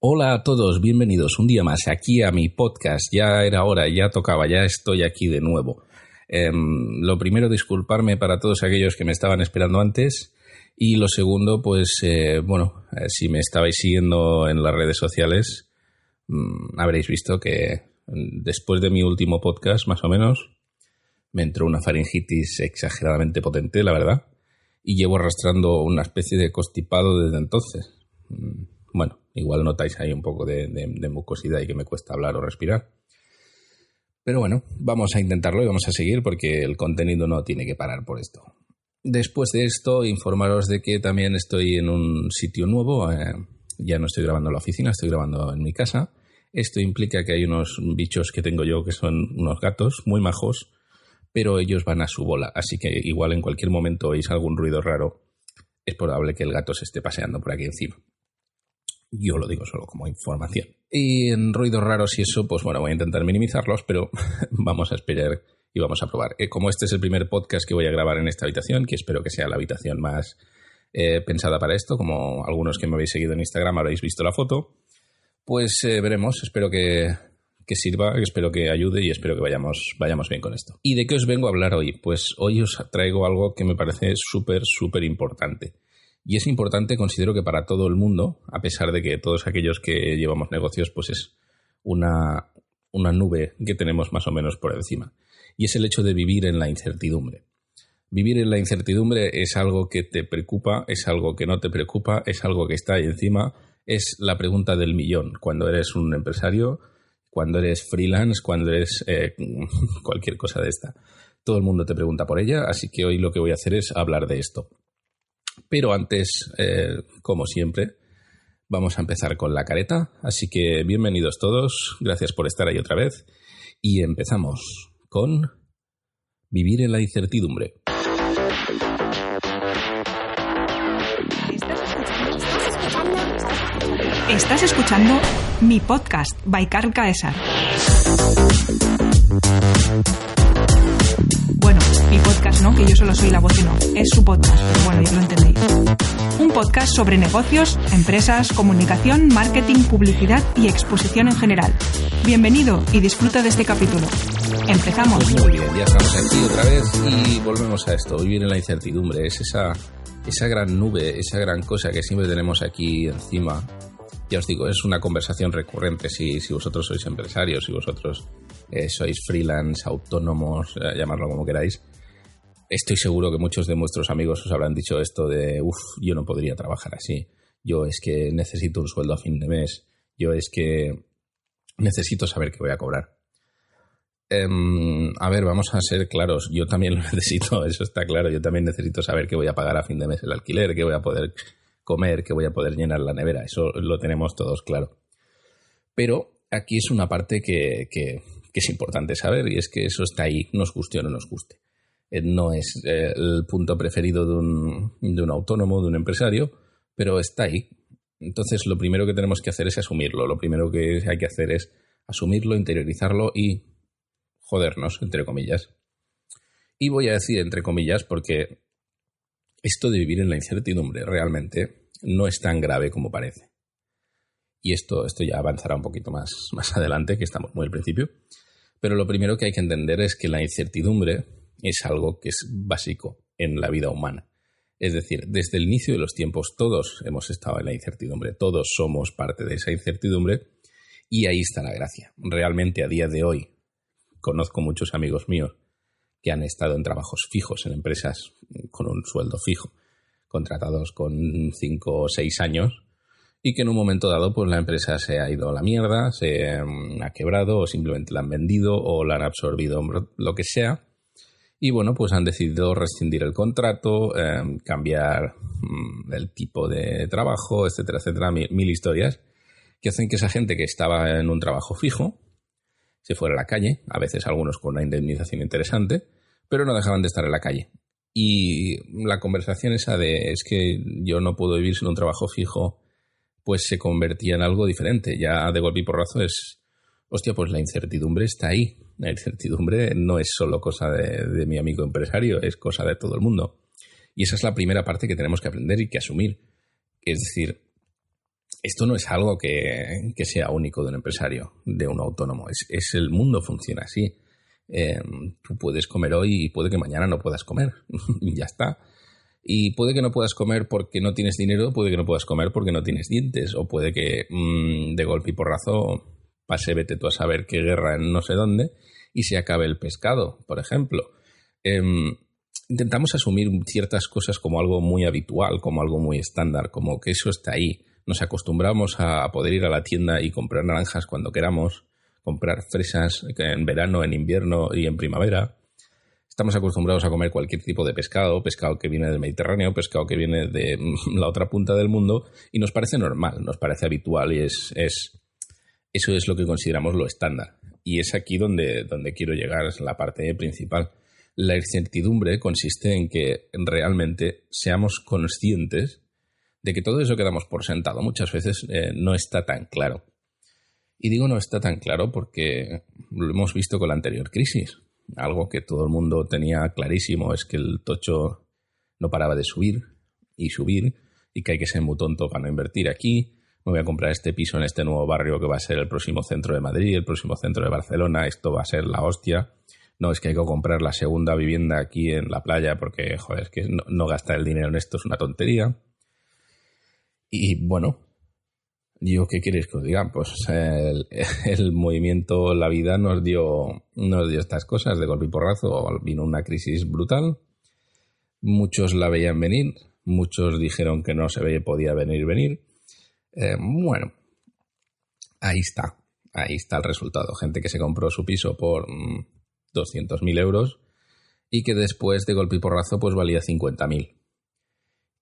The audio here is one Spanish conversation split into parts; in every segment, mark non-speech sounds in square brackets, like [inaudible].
Hola a todos, bienvenidos un día más aquí a mi podcast. Ya era hora, ya tocaba, ya estoy aquí de nuevo. Em, lo primero, disculparme para todos aquellos que me estaban esperando antes. Y lo segundo, pues, eh, bueno, eh, si me estabais siguiendo en las redes sociales, mm, habréis visto que mm, después de mi último podcast, más o menos, me entró una faringitis exageradamente potente, la verdad, y llevo arrastrando una especie de constipado desde entonces. Mm, bueno, igual notáis ahí un poco de, mucosidad y que me cuesta hablar o respirar. Pero bueno, vamos a intentarlo y vamos a seguir porque el contenido no tiene que parar por esto. Después de esto, informaros de que también estoy en un sitio nuevo. Eh, ya no estoy grabando en la oficina, estoy grabando en mi casa. Esto implica que hay unos bichos que tengo yo que son unos gatos muy majos, pero ellos van a su bola. Así que igual en cualquier momento oís algún ruido raro. Es probable que el gato se esté paseando por aquí encima. Yo lo digo solo como información. Y en ruidos raros y eso, pues bueno, voy a intentar minimizarlos, pero [laughs] vamos a esperar y vamos a probar. Eh, como este es el primer podcast que voy a grabar en esta habitación, que espero que sea la habitación más eh, pensada para esto, como algunos que me habéis seguido en Instagram habréis visto la foto, pues eh, veremos. Espero que, que sirva, espero que ayude y espero que vayamos, vayamos bien con esto. ¿Y de qué os vengo a hablar hoy? Pues hoy os traigo algo que me parece súper, súper importante. Y es importante, considero que para todo el mundo, a pesar de que todos aquellos que llevamos negocios, pues es una, una nube que tenemos más o menos por encima. Y es el hecho de vivir en la incertidumbre. Vivir en la incertidumbre es algo que te preocupa, es algo que no te preocupa, es algo que está ahí encima, es la pregunta del millón. Cuando eres un empresario, cuando eres freelance, cuando eres eh, [laughs] cualquier cosa de esta. Todo el mundo te pregunta por ella, así que hoy lo que voy a hacer es hablar de esto. Pero antes, eh, como siempre, vamos a empezar con la careta. Así que bienvenidos todos, gracias por estar ahí otra vez. Y empezamos con Vivir en la incertidumbre. Estás escuchando mi podcast, Baikar Caesar. Mi podcast no, que yo solo soy la voz y no. Es su podcast, pero bueno, ya lo entendéis. Un podcast sobre negocios, empresas, comunicación, marketing, publicidad y exposición en general. Bienvenido y disfruta de este capítulo. Empezamos. Pues muy bien, ya estamos aquí otra vez y volvemos a esto. Vivir en la incertidumbre es esa, esa gran nube, esa gran cosa que siempre tenemos aquí encima. Ya os digo, es una conversación recurrente si, si vosotros sois empresarios, si vosotros eh, sois freelance, autónomos, eh, llamarlo como queráis, estoy seguro que muchos de vuestros amigos os habrán dicho esto de, uff, yo no podría trabajar así, yo es que necesito un sueldo a fin de mes, yo es que necesito saber qué voy a cobrar. Em, a ver, vamos a ser claros, yo también lo [laughs] necesito, eso está claro, yo también necesito saber qué voy a pagar a fin de mes el alquiler, qué voy a poder comer, qué voy a poder llenar la nevera, eso lo tenemos todos claro. Pero aquí es una parte que, es importante saber y es que eso está ahí, nos guste o no nos guste. Eh, no es eh, el punto preferido de un, de un autónomo, de un empresario, pero está ahí. Entonces lo primero que tenemos que hacer es asumirlo, lo primero que hay que hacer es asumirlo, interiorizarlo y jodernos, entre comillas. Y voy a decir entre comillas porque esto de vivir en la incertidumbre realmente no es tan grave como parece. Y esto, esto ya avanzará un poquito más, más adelante, que estamos muy al principio. Pero lo primero que hay que entender es que la incertidumbre es algo que es básico en la vida humana. Es decir, desde el inicio de los tiempos todos hemos estado en la incertidumbre, todos somos parte de esa incertidumbre y ahí está la gracia. Realmente a día de hoy conozco muchos amigos míos que han estado en trabajos fijos en empresas con un sueldo fijo, contratados con cinco o seis años y que en un momento dado pues la empresa se ha ido a la mierda, se mm, ha quebrado o simplemente la han vendido o la han absorbido, lo que sea. Y bueno, pues han decidido rescindir el contrato, em, cambiar mm, el tipo de trabajo, etcétera, etcétera, mil, historias que hacen que esa gente que estaba en un trabajo fijo se fuera a la calle, a veces algunos con una indemnización interesante, pero no dejaban de estar en la calle. Y la conversación esa de es que yo no puedo vivir sin un trabajo fijo pues se convertía en algo diferente. Ya de golpe y porrazo es, hostia, pues la incertidumbre está ahí. La incertidumbre no es solo cosa de, mi amigo empresario, es cosa de todo el mundo. Y esa es la primera parte que tenemos que aprender y que asumir. Es decir, esto no es algo que, sea único de un empresario, de un autónomo. Es, es el mundo funciona así. Eh, tú puedes comer hoy y puede que mañana no puedas comer. [laughs] ya está. Y puede que no puedas comer porque no tienes dinero, puede que no puedas comer porque no tienes dientes, o puede que mm, de golpe y porrazo pase, vete tú a saber qué guerra en no sé dónde y se acabe el pescado, por ejemplo. Em, intentamos asumir ciertas cosas como algo muy habitual, como algo muy estándar, como que eso está ahí. Nos acostumbramos a poder ir a la tienda y comprar naranjas cuando queramos, comprar fresas en verano, en invierno y en primavera. Estamos acostumbrados a comer cualquier tipo de pescado, pescado que viene del Mediterráneo, pescado que viene de [laughs] la otra punta del mundo, y nos parece normal, nos parece habitual y es, es eso es lo que consideramos lo estándar. Y es aquí donde, donde quiero llegar, es la parte principal. La incertidumbre consiste en que realmente seamos conscientes de que todo eso que damos por sentado muchas veces eh, no está tan claro. Y digo no está tan claro porque lo hemos visto con la anterior crisis. Algo que todo el mundo tenía clarísimo es que el tocho no paraba de subir y subir y que hay que ser muy tonto para no invertir aquí. Me voy a comprar este piso en este nuevo barrio que va a ser el próximo centro de Madrid, el próximo centro de Barcelona. Esto va a ser la hostia. No, es que hay que comprar la segunda vivienda aquí en la playa porque, joder, es que no, gastar el dinero en esto es una tontería. Y bueno, yo, ¿qué queréis que os diga? Pues [laughs] el, movimiento, la vida nos dio, nos dio estas cosas de golpe y porrazo. Vino una crisis brutal. Muchos la veían venir, muchos dijeron que no se podía venir, venir. Eh, bueno, ahí está, ahí está el resultado. Gente que se compró su piso por 200.000 mm, euros y que después de golpe y porrazo pues valía 50.000.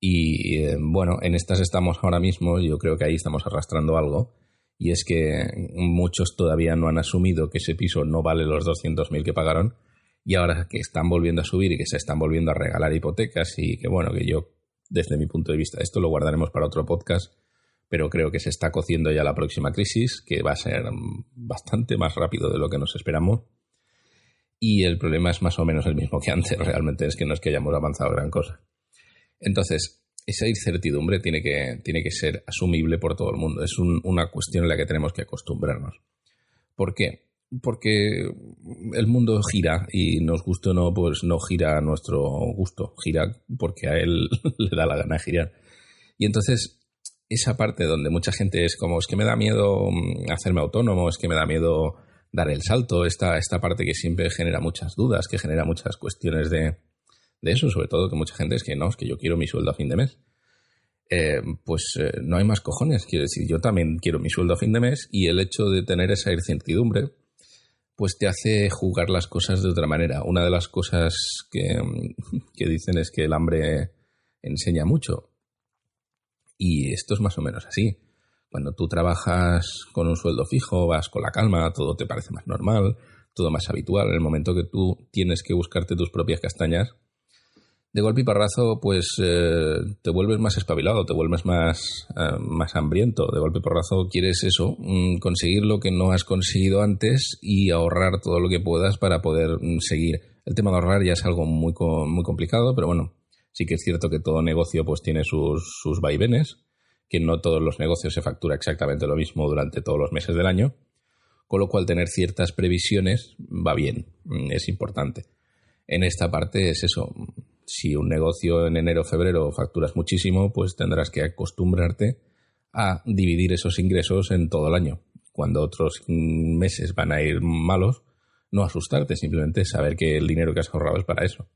Y eh, bueno, en estas estamos ahora mismo, yo creo que ahí estamos arrastrando algo, y es que muchos todavía no han asumido que ese piso no vale los 200.000 que pagaron, y ahora que están volviendo a subir y que se están volviendo a regalar hipotecas, y que bueno, que yo, desde mi punto de vista, esto lo guardaremos para otro podcast, pero creo que se está cociendo ya la próxima crisis, que va a ser bastante más rápido de lo que nos esperamos. Y el problema es más o menos el mismo que antes, realmente es que no es que hayamos avanzado gran cosa. Entonces, esa incertidumbre tiene que, tiene que ser asumible por todo el mundo. Es una cuestión en la que tenemos que acostumbrarnos. ¿Por qué? Porque el mundo gira y nos gusta o no, pues no gira a nuestro gusto, gira porque a él [laughs] le da la gana girar. Y entonces, esa parte donde mucha gente es como, es que me da miedo mm, hacerme autónomo, es que me da miedo dar el salto, esta, esta parte que siempre genera muchas dudas, que genera muchas cuestiones de, de eso, sobre todo que mucha gente es que no, es que yo quiero mi sueldo a fin de mes. Eh, pues eh, no hay más cojones. Quiero decir, yo también quiero mi sueldo a fin de mes y el hecho de tener esa incertidumbre, pues te hace jugar las cosas de otra manera. Una de las cosas que, [laughs] que dicen es que el hambre enseña mucho. Y esto es más o menos así. Cuando tú trabajas con un sueldo fijo, vas con la calma, todo te parece más normal, todo más habitual. En el momento que tú tienes que buscarte tus propias castañas, de golpe y parrazo, pues eh, te vuelves más espabilado, te vuelves más, eh, más hambriento. De golpe y parrazo quieres eso, mm, conseguir lo que no has conseguido antes y ahorrar todo lo que puedas para poder mm, seguir. El tema de ahorrar ya es algo muy, muy complicado, pero bueno, sí que es cierto que todo negocio pues tiene sus, sus vaivenes, que no todos los negocios se factura exactamente lo mismo durante todos los meses del año, con lo cual tener ciertas previsiones va bien, mm, es importante. En esta parte es eso, si un negocio en enero o febrero facturas muchísimo, pues tendrás que acostumbrarte a dividir esos ingresos en todo el año. Cuando otros meses van a ir malos, no asustarte, simplemente saber que el dinero que has ahorrado es para eso.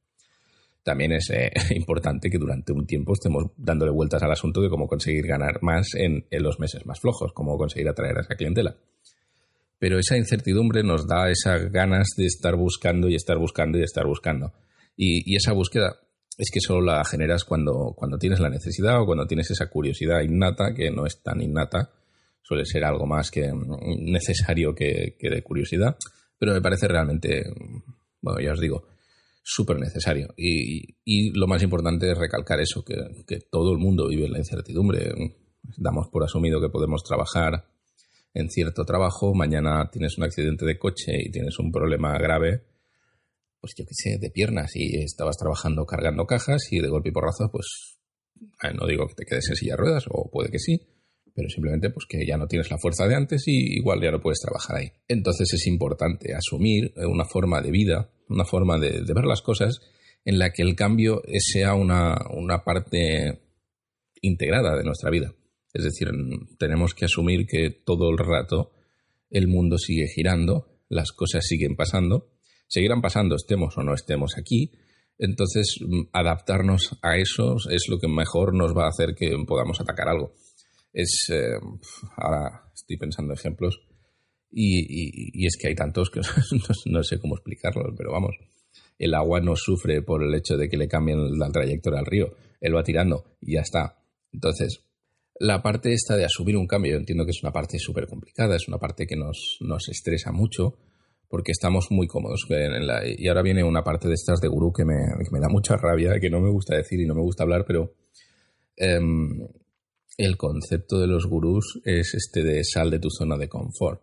También es eh, [laughs] importante que durante un tiempo estemos dándole vueltas al asunto de cómo conseguir ganar más en, los meses más flojos, cómo conseguir atraer a esa clientela. Pero esa incertidumbre nos da esas ganas de estar buscando y estar buscando y estar buscando. Y, esa búsqueda es que solo la generas cuando, cuando tienes la necesidad o cuando tienes esa curiosidad innata, que no es tan innata, suele ser algo más que necesario que, de curiosidad, pero me parece realmente, bueno, ya os digo, súper necesario. Y, lo más importante es recalcar eso, que, que, todo el mundo vive en la incertidumbre. Damos por asumido que podemos trabajar en cierto trabajo, mañana tienes un accidente de coche y tienes un problema grave pues yo qué sé, de piernas y estabas trabajando cargando cajas y de golpe y porrazo, pues no digo que te quedes en silla de ruedas, o puede que sí, pero simplemente pues que ya no tienes la fuerza de antes y igual ya no puedes trabajar ahí. Entonces es importante asumir una forma de vida, una forma de, ver las cosas en la que el cambio sea una, una parte integrada de nuestra vida. Es decir, tenemos que asumir que todo el rato el mundo sigue girando, las cosas siguen pasando, seguirán pasando estemos o no estemos aquí, entonces adaptarnos a eso es lo que mejor nos va a hacer que podamos atacar algo. Es, eh, ahora estoy pensando ejemplos y, es que hay tantos que [laughs] no, sé cómo explicarlos, pero vamos, el agua no sufre por el hecho de que le cambien la trayectoria al río, él va tirando y ya está. Entonces, la parte esta de asumir un cambio, yo entiendo que es una parte súper complicada, es una parte que nos, nos estresa mucho, porque estamos muy cómodos. y ahora viene una parte de estas de gurú que me, da mucha rabia, que no me gusta decir y no me gusta hablar, pero em, el concepto de los gurús es este de sal de tu zona de confort.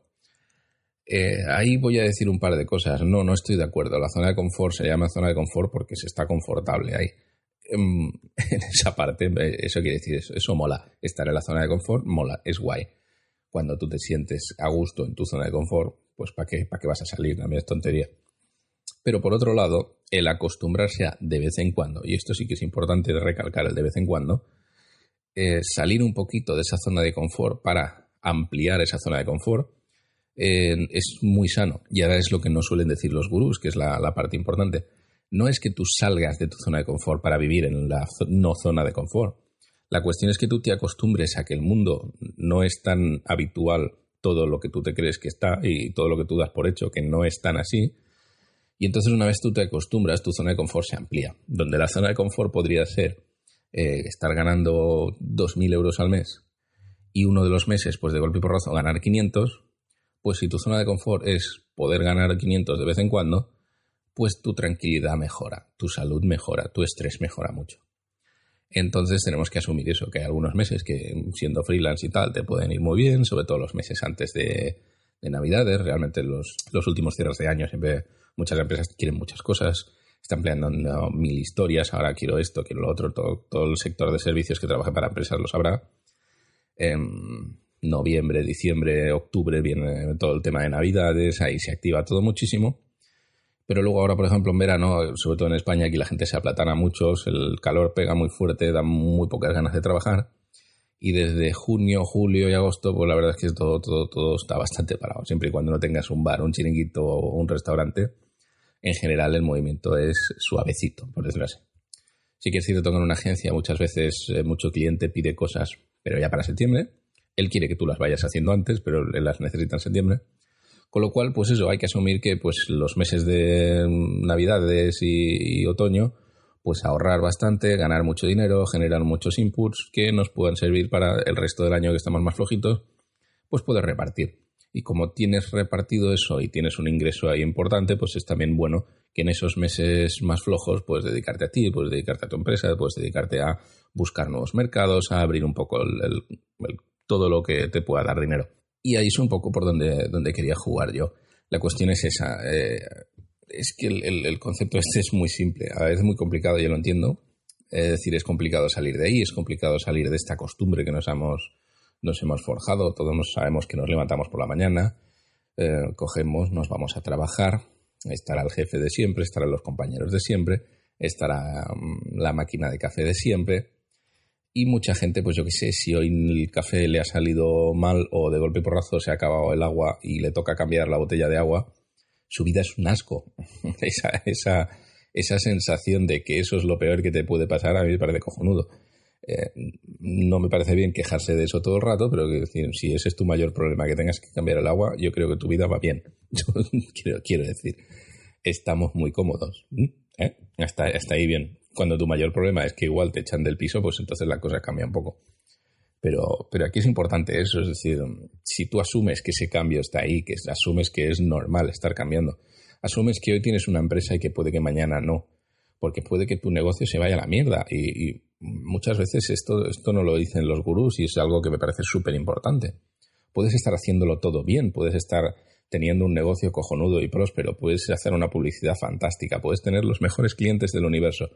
Eh, ahí voy a decir un par de cosas. No, no estoy de acuerdo. La zona de confort se llama zona de confort porque se está confortable ahí. Em, [laughs] en esa parte, eso quiere decir eso, eso mola. Estar en la zona de confort mola, es guay. Cuando tú te sientes a gusto en tu zona de confort, pues ¿para qué, ¿para qué vas a salir? También es tontería. Pero por otro lado, el acostumbrarse a de vez en cuando, y esto sí que es importante recalcar el de vez en cuando, eh, salir un poquito de esa zona de confort para ampliar esa zona de confort, es muy sano. Y ahora es lo que nos suelen decir los gurús, que es la, la parte importante no es que tú salgas de tu zona de confort para vivir en la no zona de confort. La cuestión es que tú te acostumbres a que el mundo no es tan habitual todo lo que tú te crees que está y todo lo que tú das por hecho que no es tan así. Y entonces una vez tú te acostumbras, tu zona de confort se amplía. Donde la zona de confort podría ser eh, estar ganando 2.000 euros al mes y uno de los meses, pues de golpe y porrazo, ganar 500, pues si tu zona de confort es poder ganar 500 de vez en cuando, pues tu tranquilidad mejora, tu salud mejora, tu estrés mejora mucho. Entonces tenemos que asumir eso, que hay algunos meses que siendo freelance y tal te pueden ir muy bien, sobre todo los meses antes de, Navidades. Realmente los, los, últimos cierres de año siempre muchas empresas quieren muchas cosas, están empleando mil historias, ahora quiero esto, quiero lo otro, todo, todo el sector de servicios que trabaja para empresas lo sabrá. En noviembre, diciembre, octubre viene todo el tema de Navidades, ahí se activa todo muchísimo. Pero luego ahora, por ejemplo, en verano, sobre todo en España, aquí la gente se aplatana mucho, el calor pega muy fuerte, da muy pocas ganas de trabajar. Y desde junio, julio y agosto, pues la verdad es que todo, todo, todo está bastante parado. Siempre y cuando no tengas un bar, un chiringuito o un restaurante, en general el movimiento es suavecito, por decirlo así. Sí que es cierto que en una agencia muchas veces eh, mucho cliente pide cosas, pero ya para septiembre. Él quiere que tú las vayas haciendo antes, pero él las necesita en septiembre. Con lo cual, pues eso, hay que asumir que pues los meses de Navidades y, otoño, pues ahorrar bastante, ganar mucho dinero, generar muchos inputs que nos puedan servir para el resto del año que estamos más flojitos, pues poder repartir. Y como tienes repartido eso y tienes un ingreso ahí importante, pues es también bueno que en esos meses más flojos puedes dedicarte a ti, puedes dedicarte a tu empresa, puedes dedicarte a buscar nuevos mercados, a abrir un poco todo lo que te pueda dar dinero. Y ahí es un poco por donde, donde quería jugar yo. La cuestión es esa. Eh, es que el, concepto este es muy simple. A veces es muy complicado, yo lo entiendo. Es decir, es complicado salir de ahí, es complicado salir de esta costumbre que nos hemos, nos hemos forjado. Todos sabemos que nos levantamos por la mañana, eh, cogemos, nos vamos a trabajar, estará el jefe de siempre, estarán los compañeros de siempre, estará mm, la máquina de café de siempre, y mucha gente, pues yo qué sé, si hoy el café le ha salido mal o de golpe porrazo se ha acabado el agua y le toca cambiar la botella de agua, su vida es un asco. [laughs] esa, esa, esa sensación de que eso es lo peor que te puede pasar a mí me parece cojonudo. No me parece bien quejarse de eso todo el rato, pero decir, si ese es tu mayor problema, que tengas que cambiar el agua, yo creo que tu vida va bien. [laughs] Yo quiero, decir, estamos muy cómodos. ¿eh? Está, está ahí bien cuando tu mayor problema es que igual te echan del piso, pues entonces la cosa cambia un poco. Pero, pero aquí es importante eso, es decir, si tú asumes que ese cambio está ahí, que asumes que es normal estar cambiando, asumes que hoy tienes una empresa y que puede que mañana no, porque puede que tu negocio se vaya a la mierda y, muchas veces esto, esto no lo dicen los gurús y es algo que me parece súper importante. Puedes estar haciéndolo todo bien, puedes estar teniendo un negocio cojonudo y próspero, puedes hacer una publicidad fantástica, puedes tener los mejores clientes del universo,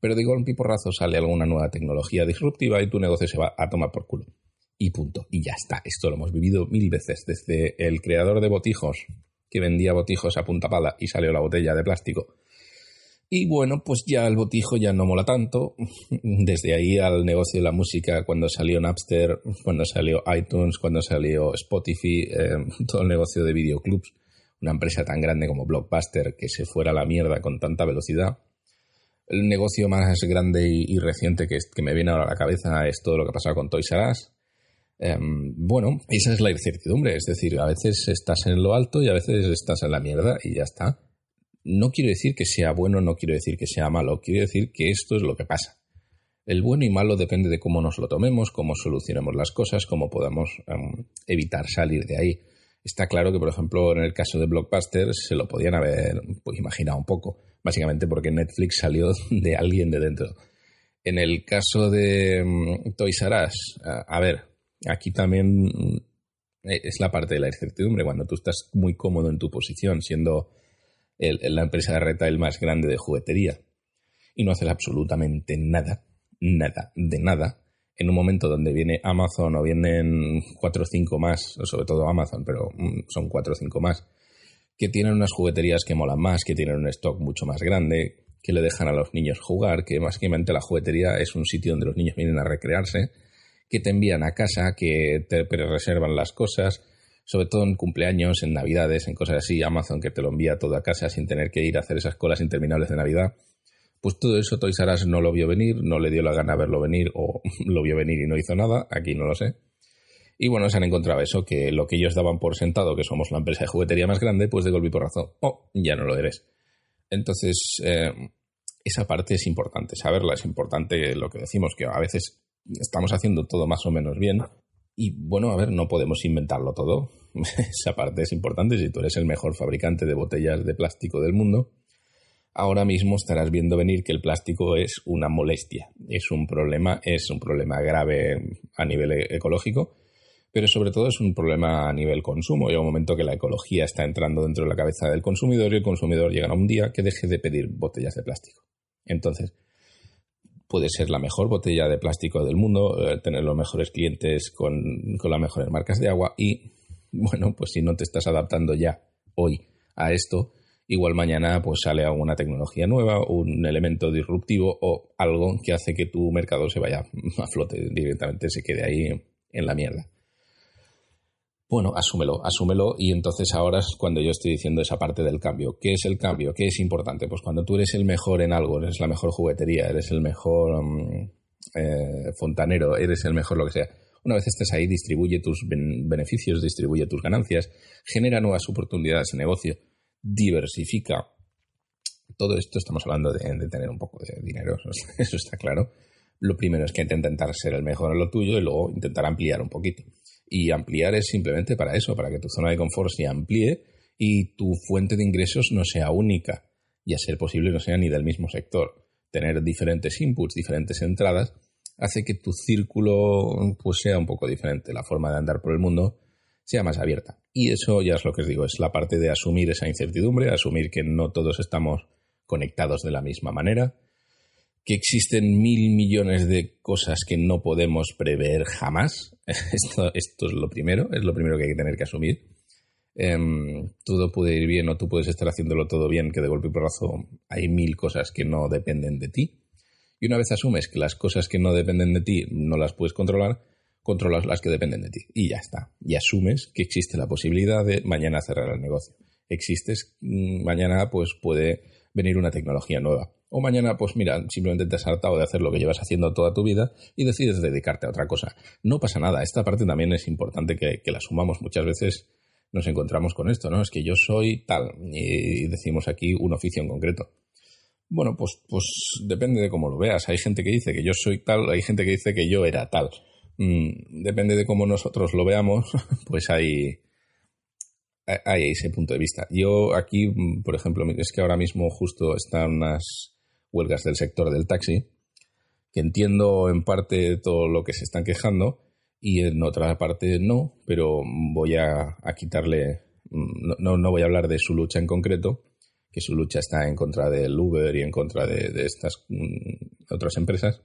pero de golpe y porrazo sale alguna nueva tecnología disruptiva y tu negocio se va a tomar por culo. y punto. Y ya está. Esto lo hemos vivido mil veces. Desde el creador de botijos, que vendía botijos a punta pala y salió la botella de plástico. Y bueno, pues ya el botijo ya no mola tanto. [laughs] Desde ahí al negocio de la música, cuando salió Napster, cuando salió iTunes, cuando salió Spotify, eh, [laughs] todo el negocio de videoclubs, una empresa tan grande como Blockbuster que se fuera a la mierda con tanta velocidad. El negocio más grande y, reciente que, que, me viene ahora a la cabeza es todo lo que ha pasado con Toys R Us, Em, bueno, esa es la incertidumbre, es decir, a veces estás en lo alto y a veces estás en la mierda y ya está. No quiero decir que sea bueno, no quiero decir que sea malo, quiero decir que esto es lo que pasa. El bueno y malo depende de cómo nos lo tomemos, cómo solucionemos las cosas, cómo podamos em, evitar salir de ahí. Está claro que, por ejemplo, en el caso de Blockbuster se lo podían haber pues, imaginado un poco, básicamente porque Netflix salió [laughs] de alguien de dentro. En el caso de um, Toys a ver, aquí también mm, es la parte de la incertidumbre, cuando tú estás muy cómodo en tu posición, siendo la empresa de retail más grande de juguetería, y no haces absolutamente nada, nada, de nada, en un momento donde viene Amazon o vienen cuatro o cinco más, sobre todo Amazon, pero mm, son cuatro o cinco más, que tienen unas jugueterías que molan más, que tienen un stock mucho más grande, que le dejan a los niños jugar, que básicamente la juguetería es un sitio donde los niños vienen a recrearse, que te envían a casa, que te reservan las cosas, sobre todo en cumpleaños, en navidades, en cosas así, Amazon que te lo envía todo a casa sin tener que ir a hacer esas colas interminables de Navidad. Pues todo eso Toys R Us no lo vio venir, no le dio la gana verlo venir o [laughs] lo vio venir y no hizo nada, aquí no lo sé. Y bueno, se han encontrado eso, que lo que ellos daban por sentado, que somos la empresa de juguetería más grande, pues de golpe y porrazo, oh, ya no lo eres. Entonces, eh, esa parte es importante, saberla, es importante lo que decimos, que a veces estamos haciendo todo más o menos bien. Y bueno, a ver, no podemos inventarlo todo. [laughs] Esa parte es importante. Si tú eres el mejor fabricante de botellas de plástico del mundo, ahora mismo estarás viendo venir que el plástico es una molestia, es un problema, es un problema grave a nivel e-, ecológico, pero sobre todo es un problema a nivel consumo. Llega un momento que la ecología está entrando dentro de la cabeza del consumidor y el consumidor llegará un día que deje de pedir botellas de plástico. Entonces, puede ser la mejor botella de plástico del mundo, eh, tener los mejores clientes con, las mejores marcas de agua y, bueno, pues si no te estás adaptando ya hoy a esto, igual mañana pues sale alguna tecnología nueva, un elemento disruptivo o algo que hace que tu mercado se vaya a flote directamente, se quede ahí en la mierda bueno, asúmelo, asúmelo y entonces ahora es cuando yo estoy diciendo esa parte del cambio. ¿Qué es el cambio? ¿Qué es importante? Pues cuando tú eres el mejor en algo, eres la mejor juguetería, eres el mejor mm, eh, fontanero, eres el mejor lo que sea. Una vez estés ahí, distribuye tus beneficios, distribuye tus ganancias, genera nuevas oportunidades de negocio, diversifica. Todo esto estamos hablando de, de tener un poco de dinero, eso [laughs] está claro. Lo primero es que intentar ser el mejor en lo tuyo y luego intentar ampliar un poquito. Y ampliar es simplemente para eso, para que tu zona de confort se amplíe y tu fuente de ingresos no sea única y a ser posible no sea ni del mismo sector. Tener diferentes inputs, diferentes entradas, hace que tu círculo pues sea un poco diferente, la forma de andar por el mundo sea más abierta. Y eso ya es lo que os digo, es la parte de asumir esa incertidumbre, asumir que no todos estamos conectados de la misma manera, que existen mil millones de cosas que no podemos prever jamás. [laughs] Esto, es lo primero, es lo primero que hay que tener que asumir. Em, todo puede ir bien o tú puedes estar haciéndolo todo bien, que de golpe y porrazo hay mil cosas que no dependen de ti. Y una vez asumes que las cosas que no dependen de ti no las puedes controlar, controlas las que dependen de ti. Y ya está. Y asumes que existe la posibilidad de mañana cerrar el negocio. Existes, mm, mañana pues puede venir una tecnología nueva o mañana, pues mira, simplemente te has hartado de hacer lo que llevas haciendo toda tu vida y decides dedicarte a otra cosa. No pasa nada, esta parte también es importante que, la sumamos. Muchas veces nos encontramos con esto, ¿no? Es que yo soy tal y decimos aquí un oficio en concreto. Bueno, pues, pues depende de cómo lo veas. Hay gente que dice que yo soy tal, hay gente que dice que yo era tal. Mm, depende de cómo nosotros lo veamos, [laughs] pues hay, hay ese punto de vista. Yo aquí, por ejemplo, es que ahora mismo justo están unas huelgas del sector del taxi, que entiendo en parte todo lo que se están quejando y en otra parte no, pero voy a, quitarle, no, no, voy a hablar de su lucha en concreto, que su lucha está en contra del Uber y en contra de, estas mm, otras empresas,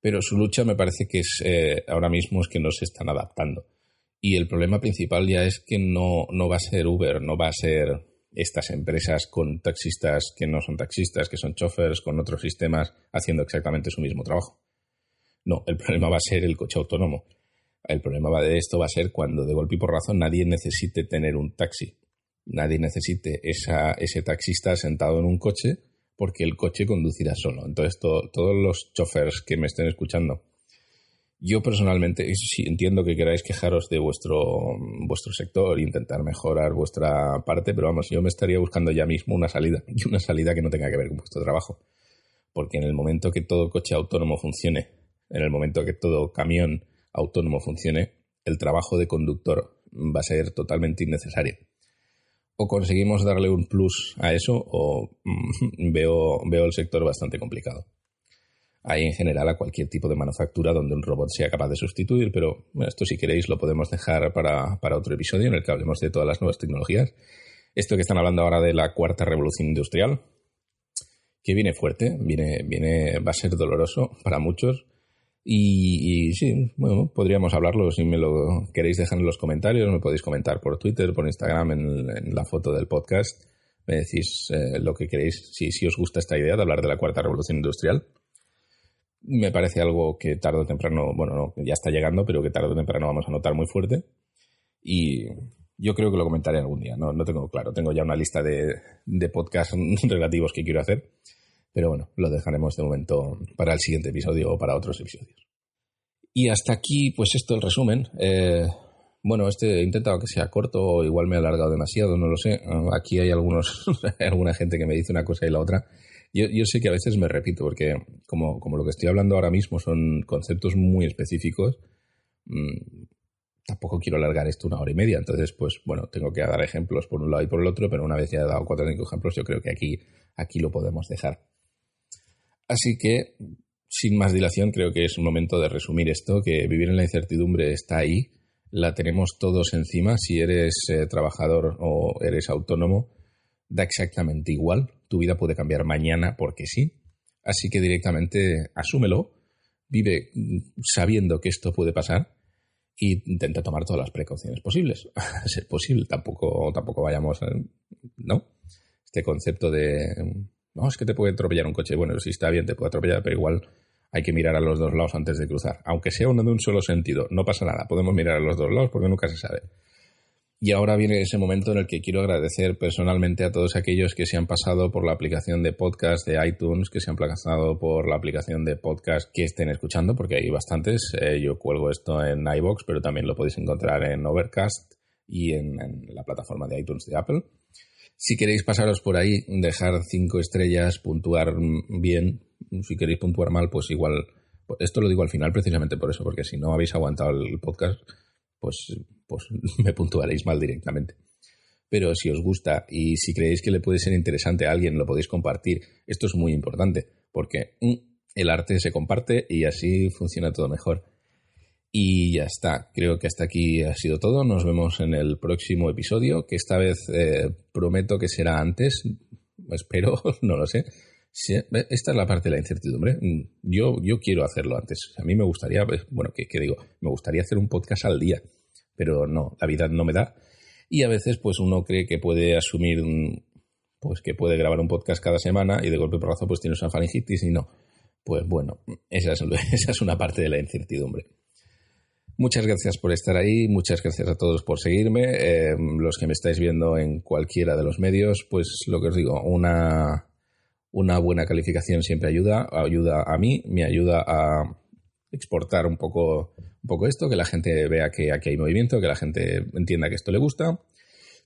Pero su lucha me parece que es eh, ahora mismo es que no se están adaptando. Y el problema principal ya es que no, no va a ser Uber, no va a ser estas empresas con taxistas que no son taxistas, que son chofers, con otros sistemas haciendo exactamente su mismo trabajo. No, el problema va a ser el coche autónomo. El problema de esto va a ser cuando de golpe y por razón nadie necesite tener un taxi. Nadie necesite esa, ese taxista sentado en un coche porque el coche conducirá solo. Entonces, todos los chofers que me estén escuchando, yo personalmente sí entiendo que queráis quejaros de vuestro, vuestro sector e intentar mejorar vuestra parte, pero vamos, yo me estaría buscando ya mismo una salida, [laughs] y una salida que no tenga que ver con vuestro trabajo. Porque en el momento que todo coche autónomo funcione, en el momento que todo camión autónomo funcione, el trabajo de conductor va a ser totalmente innecesario. O conseguimos darle un plus a eso o [laughs] veo, veo el sector bastante complicado. Hay en general a cualquier tipo de manufactura donde un robot sea capaz de sustituir, pero esto si queréis lo podemos dejar para, para otro episodio en el que hablemos de todas las nuevas tecnologías. Esto que están hablando ahora de la cuarta revolución industrial, que viene fuerte, viene, viene, va a ser doloroso para muchos y, sí, bueno, podríamos hablarlo. Si me lo queréis dejar en los comentarios, me podéis comentar por Twitter, por Instagram, en, la foto del podcast. Me decís eh, lo que queréis, si, si os gusta esta idea de hablar de la cuarta revolución industrial. Me parece algo que tarde o temprano, bueno, ya está llegando, pero que tarde o temprano vamos a notar muy fuerte. Y yo creo que lo comentaré algún día, no, no tengo claro. Tengo ya una lista de, de podcasts [laughs] relativos que quiero hacer pero bueno, lo dejaremos de momento para el siguiente episodio o para otros episodios. Y hasta aquí, pues esto el resumen. Eh, bueno, este he intentado que sea corto, o igual me he alargado demasiado, no lo sé. Aquí hay algunos, [laughs] alguna gente que me dice una cosa y la otra. Yo, sé que a veces me repito, porque como, como, lo que estoy hablando ahora mismo son conceptos muy específicos, mmm, tampoco quiero alargar esto una hora y media. Entonces, pues bueno, tengo que dar ejemplos por un lado y por el otro, pero una vez ya he dado cuatro o cinco ejemplos, yo creo que aquí, aquí lo podemos dejar. Así que, sin más dilación, creo que es un momento de resumir esto, que vivir en la incertidumbre está ahí, la tenemos todos encima, si eres eh, trabajador o eres autónomo, da exactamente igual, tu vida puede cambiar mañana porque sí, así que directamente asúmelo, vive sabiendo que esto puede pasar y intenta tomar todas las precauciones posibles, [laughs] a ser posible, tampoco, tampoco vayamos, ¿no? Este concepto de no, es que te puede atropellar un coche. Bueno, si está bien, te puede atropellar, pero igual hay que mirar a los dos lados antes de cruzar. Aunque sea uno de un solo sentido, no pasa nada. Podemos mirar a los dos lados porque nunca se sabe. Y ahora viene ese momento en el que quiero agradecer personalmente a todos aquellos que se han pasado por la aplicación de podcast de iTunes, que se han pasado por la aplicación de podcast que estén escuchando, porque hay bastantes. Eh, yo cuelgo esto en iBox, pero también lo podéis encontrar en Overcast y en la plataforma de iTunes de Apple. Si queréis pasaros por ahí, dejar cinco estrellas, puntuar bien. Si queréis puntuar mal, pues igual. Esto lo digo al final precisamente por eso, porque si no habéis aguantado el podcast, pues, pues [laughs] me puntuaréis mal directamente. Pero si os gusta y si creéis que le puede ser interesante a alguien, lo podéis compartir. Esto es muy importante, porque mm, el arte se comparte y así funciona todo mejor. Y ya está, creo que hasta aquí ha sido todo. Nos vemos en el próximo episodio, que esta vez eh, prometo que será antes. Espero, [laughs] no lo sé. Esta es la parte de la incertidumbre. Yo, yo quiero hacerlo antes. A mí me gustaría, pues, bueno, ¿qué, digo? Me gustaría hacer un podcast al día, pero no, la vida no me da. Y a veces, pues uno cree que puede asumir, pues que puede grabar un podcast cada semana y de golpe por razón, pues tiene una faringitis y no. Pues bueno, esa es, [laughs] esa es una parte de la incertidumbre. Muchas gracias por estar ahí, muchas gracias a todos por seguirme. Eh, los que me estáis viendo en cualquiera de los medios, pues lo que os digo, una, una buena calificación siempre ayuda, ayuda a mí, me ayuda a exportar un poco, un poco esto, que la gente vea que aquí hay movimiento, que la gente entienda que esto le gusta.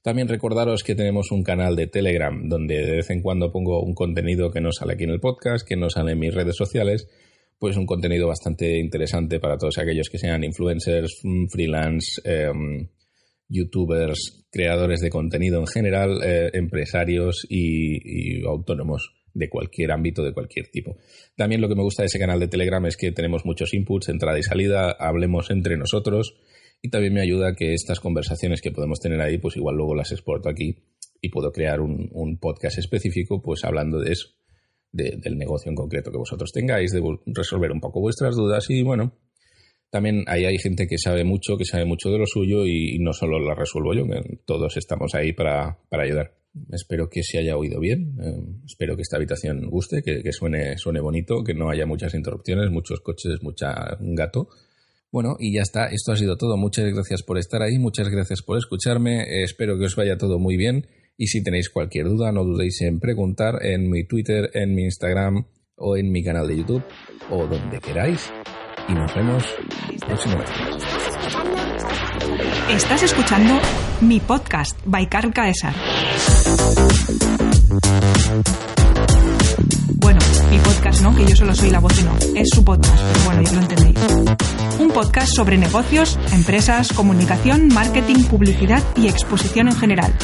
También recordaros que tenemos un canal de Telegram donde de vez en cuando pongo un contenido que no sale aquí en el podcast, que no sale en mis redes sociales pues un contenido bastante interesante para todos aquellos que sean influencers, mm, freelance, em, youtubers, creadores de contenido en general, eh, empresarios y, autónomos de cualquier ámbito, de cualquier tipo. También lo que me gusta de ese canal de Telegram es que tenemos muchos inputs, entrada y salida, hablemos entre nosotros y también me ayuda que estas conversaciones que podemos tener ahí, pues igual luego las exporto aquí y puedo crear un, podcast específico, pues hablando de eso del negocio en concreto que vosotros tengáis, de resolver un poco vuestras dudas y bueno, también ahí hay gente que sabe mucho, que sabe mucho de lo suyo y, no solo la resuelvo yo, todos estamos ahí para, ayudar. Espero que se haya oído bien, eh, espero que esta habitación guste, que, suene, suene bonito, que no haya muchas interrupciones, muchos coches, mucha un gato. Bueno, y ya está, esto ha sido todo. Muchas gracias por estar ahí, muchas gracias por escucharme, espero que os vaya todo muy bien y si tenéis cualquier duda no dudéis en preguntar en mi Twitter, en mi Instagram o en mi canal de YouTube o donde queráis y nos vemos próximamente. Estás escuchando mi podcast by Carl Caesar. Bueno, mi podcast no, que yo solo soy la voz y no. Es su podcast, pero bueno, ya lo entendéis. Un podcast sobre negocios, empresas, comunicación, marketing, publicidad y exposición en general.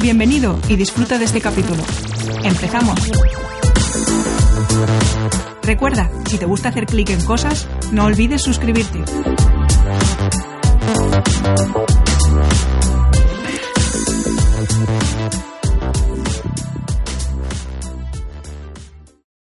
Bienvenido y disfruta de este capítulo. Empezamos. Recuerda, si te gusta hacer clic en cosas, no olvides suscribirte. Thank you.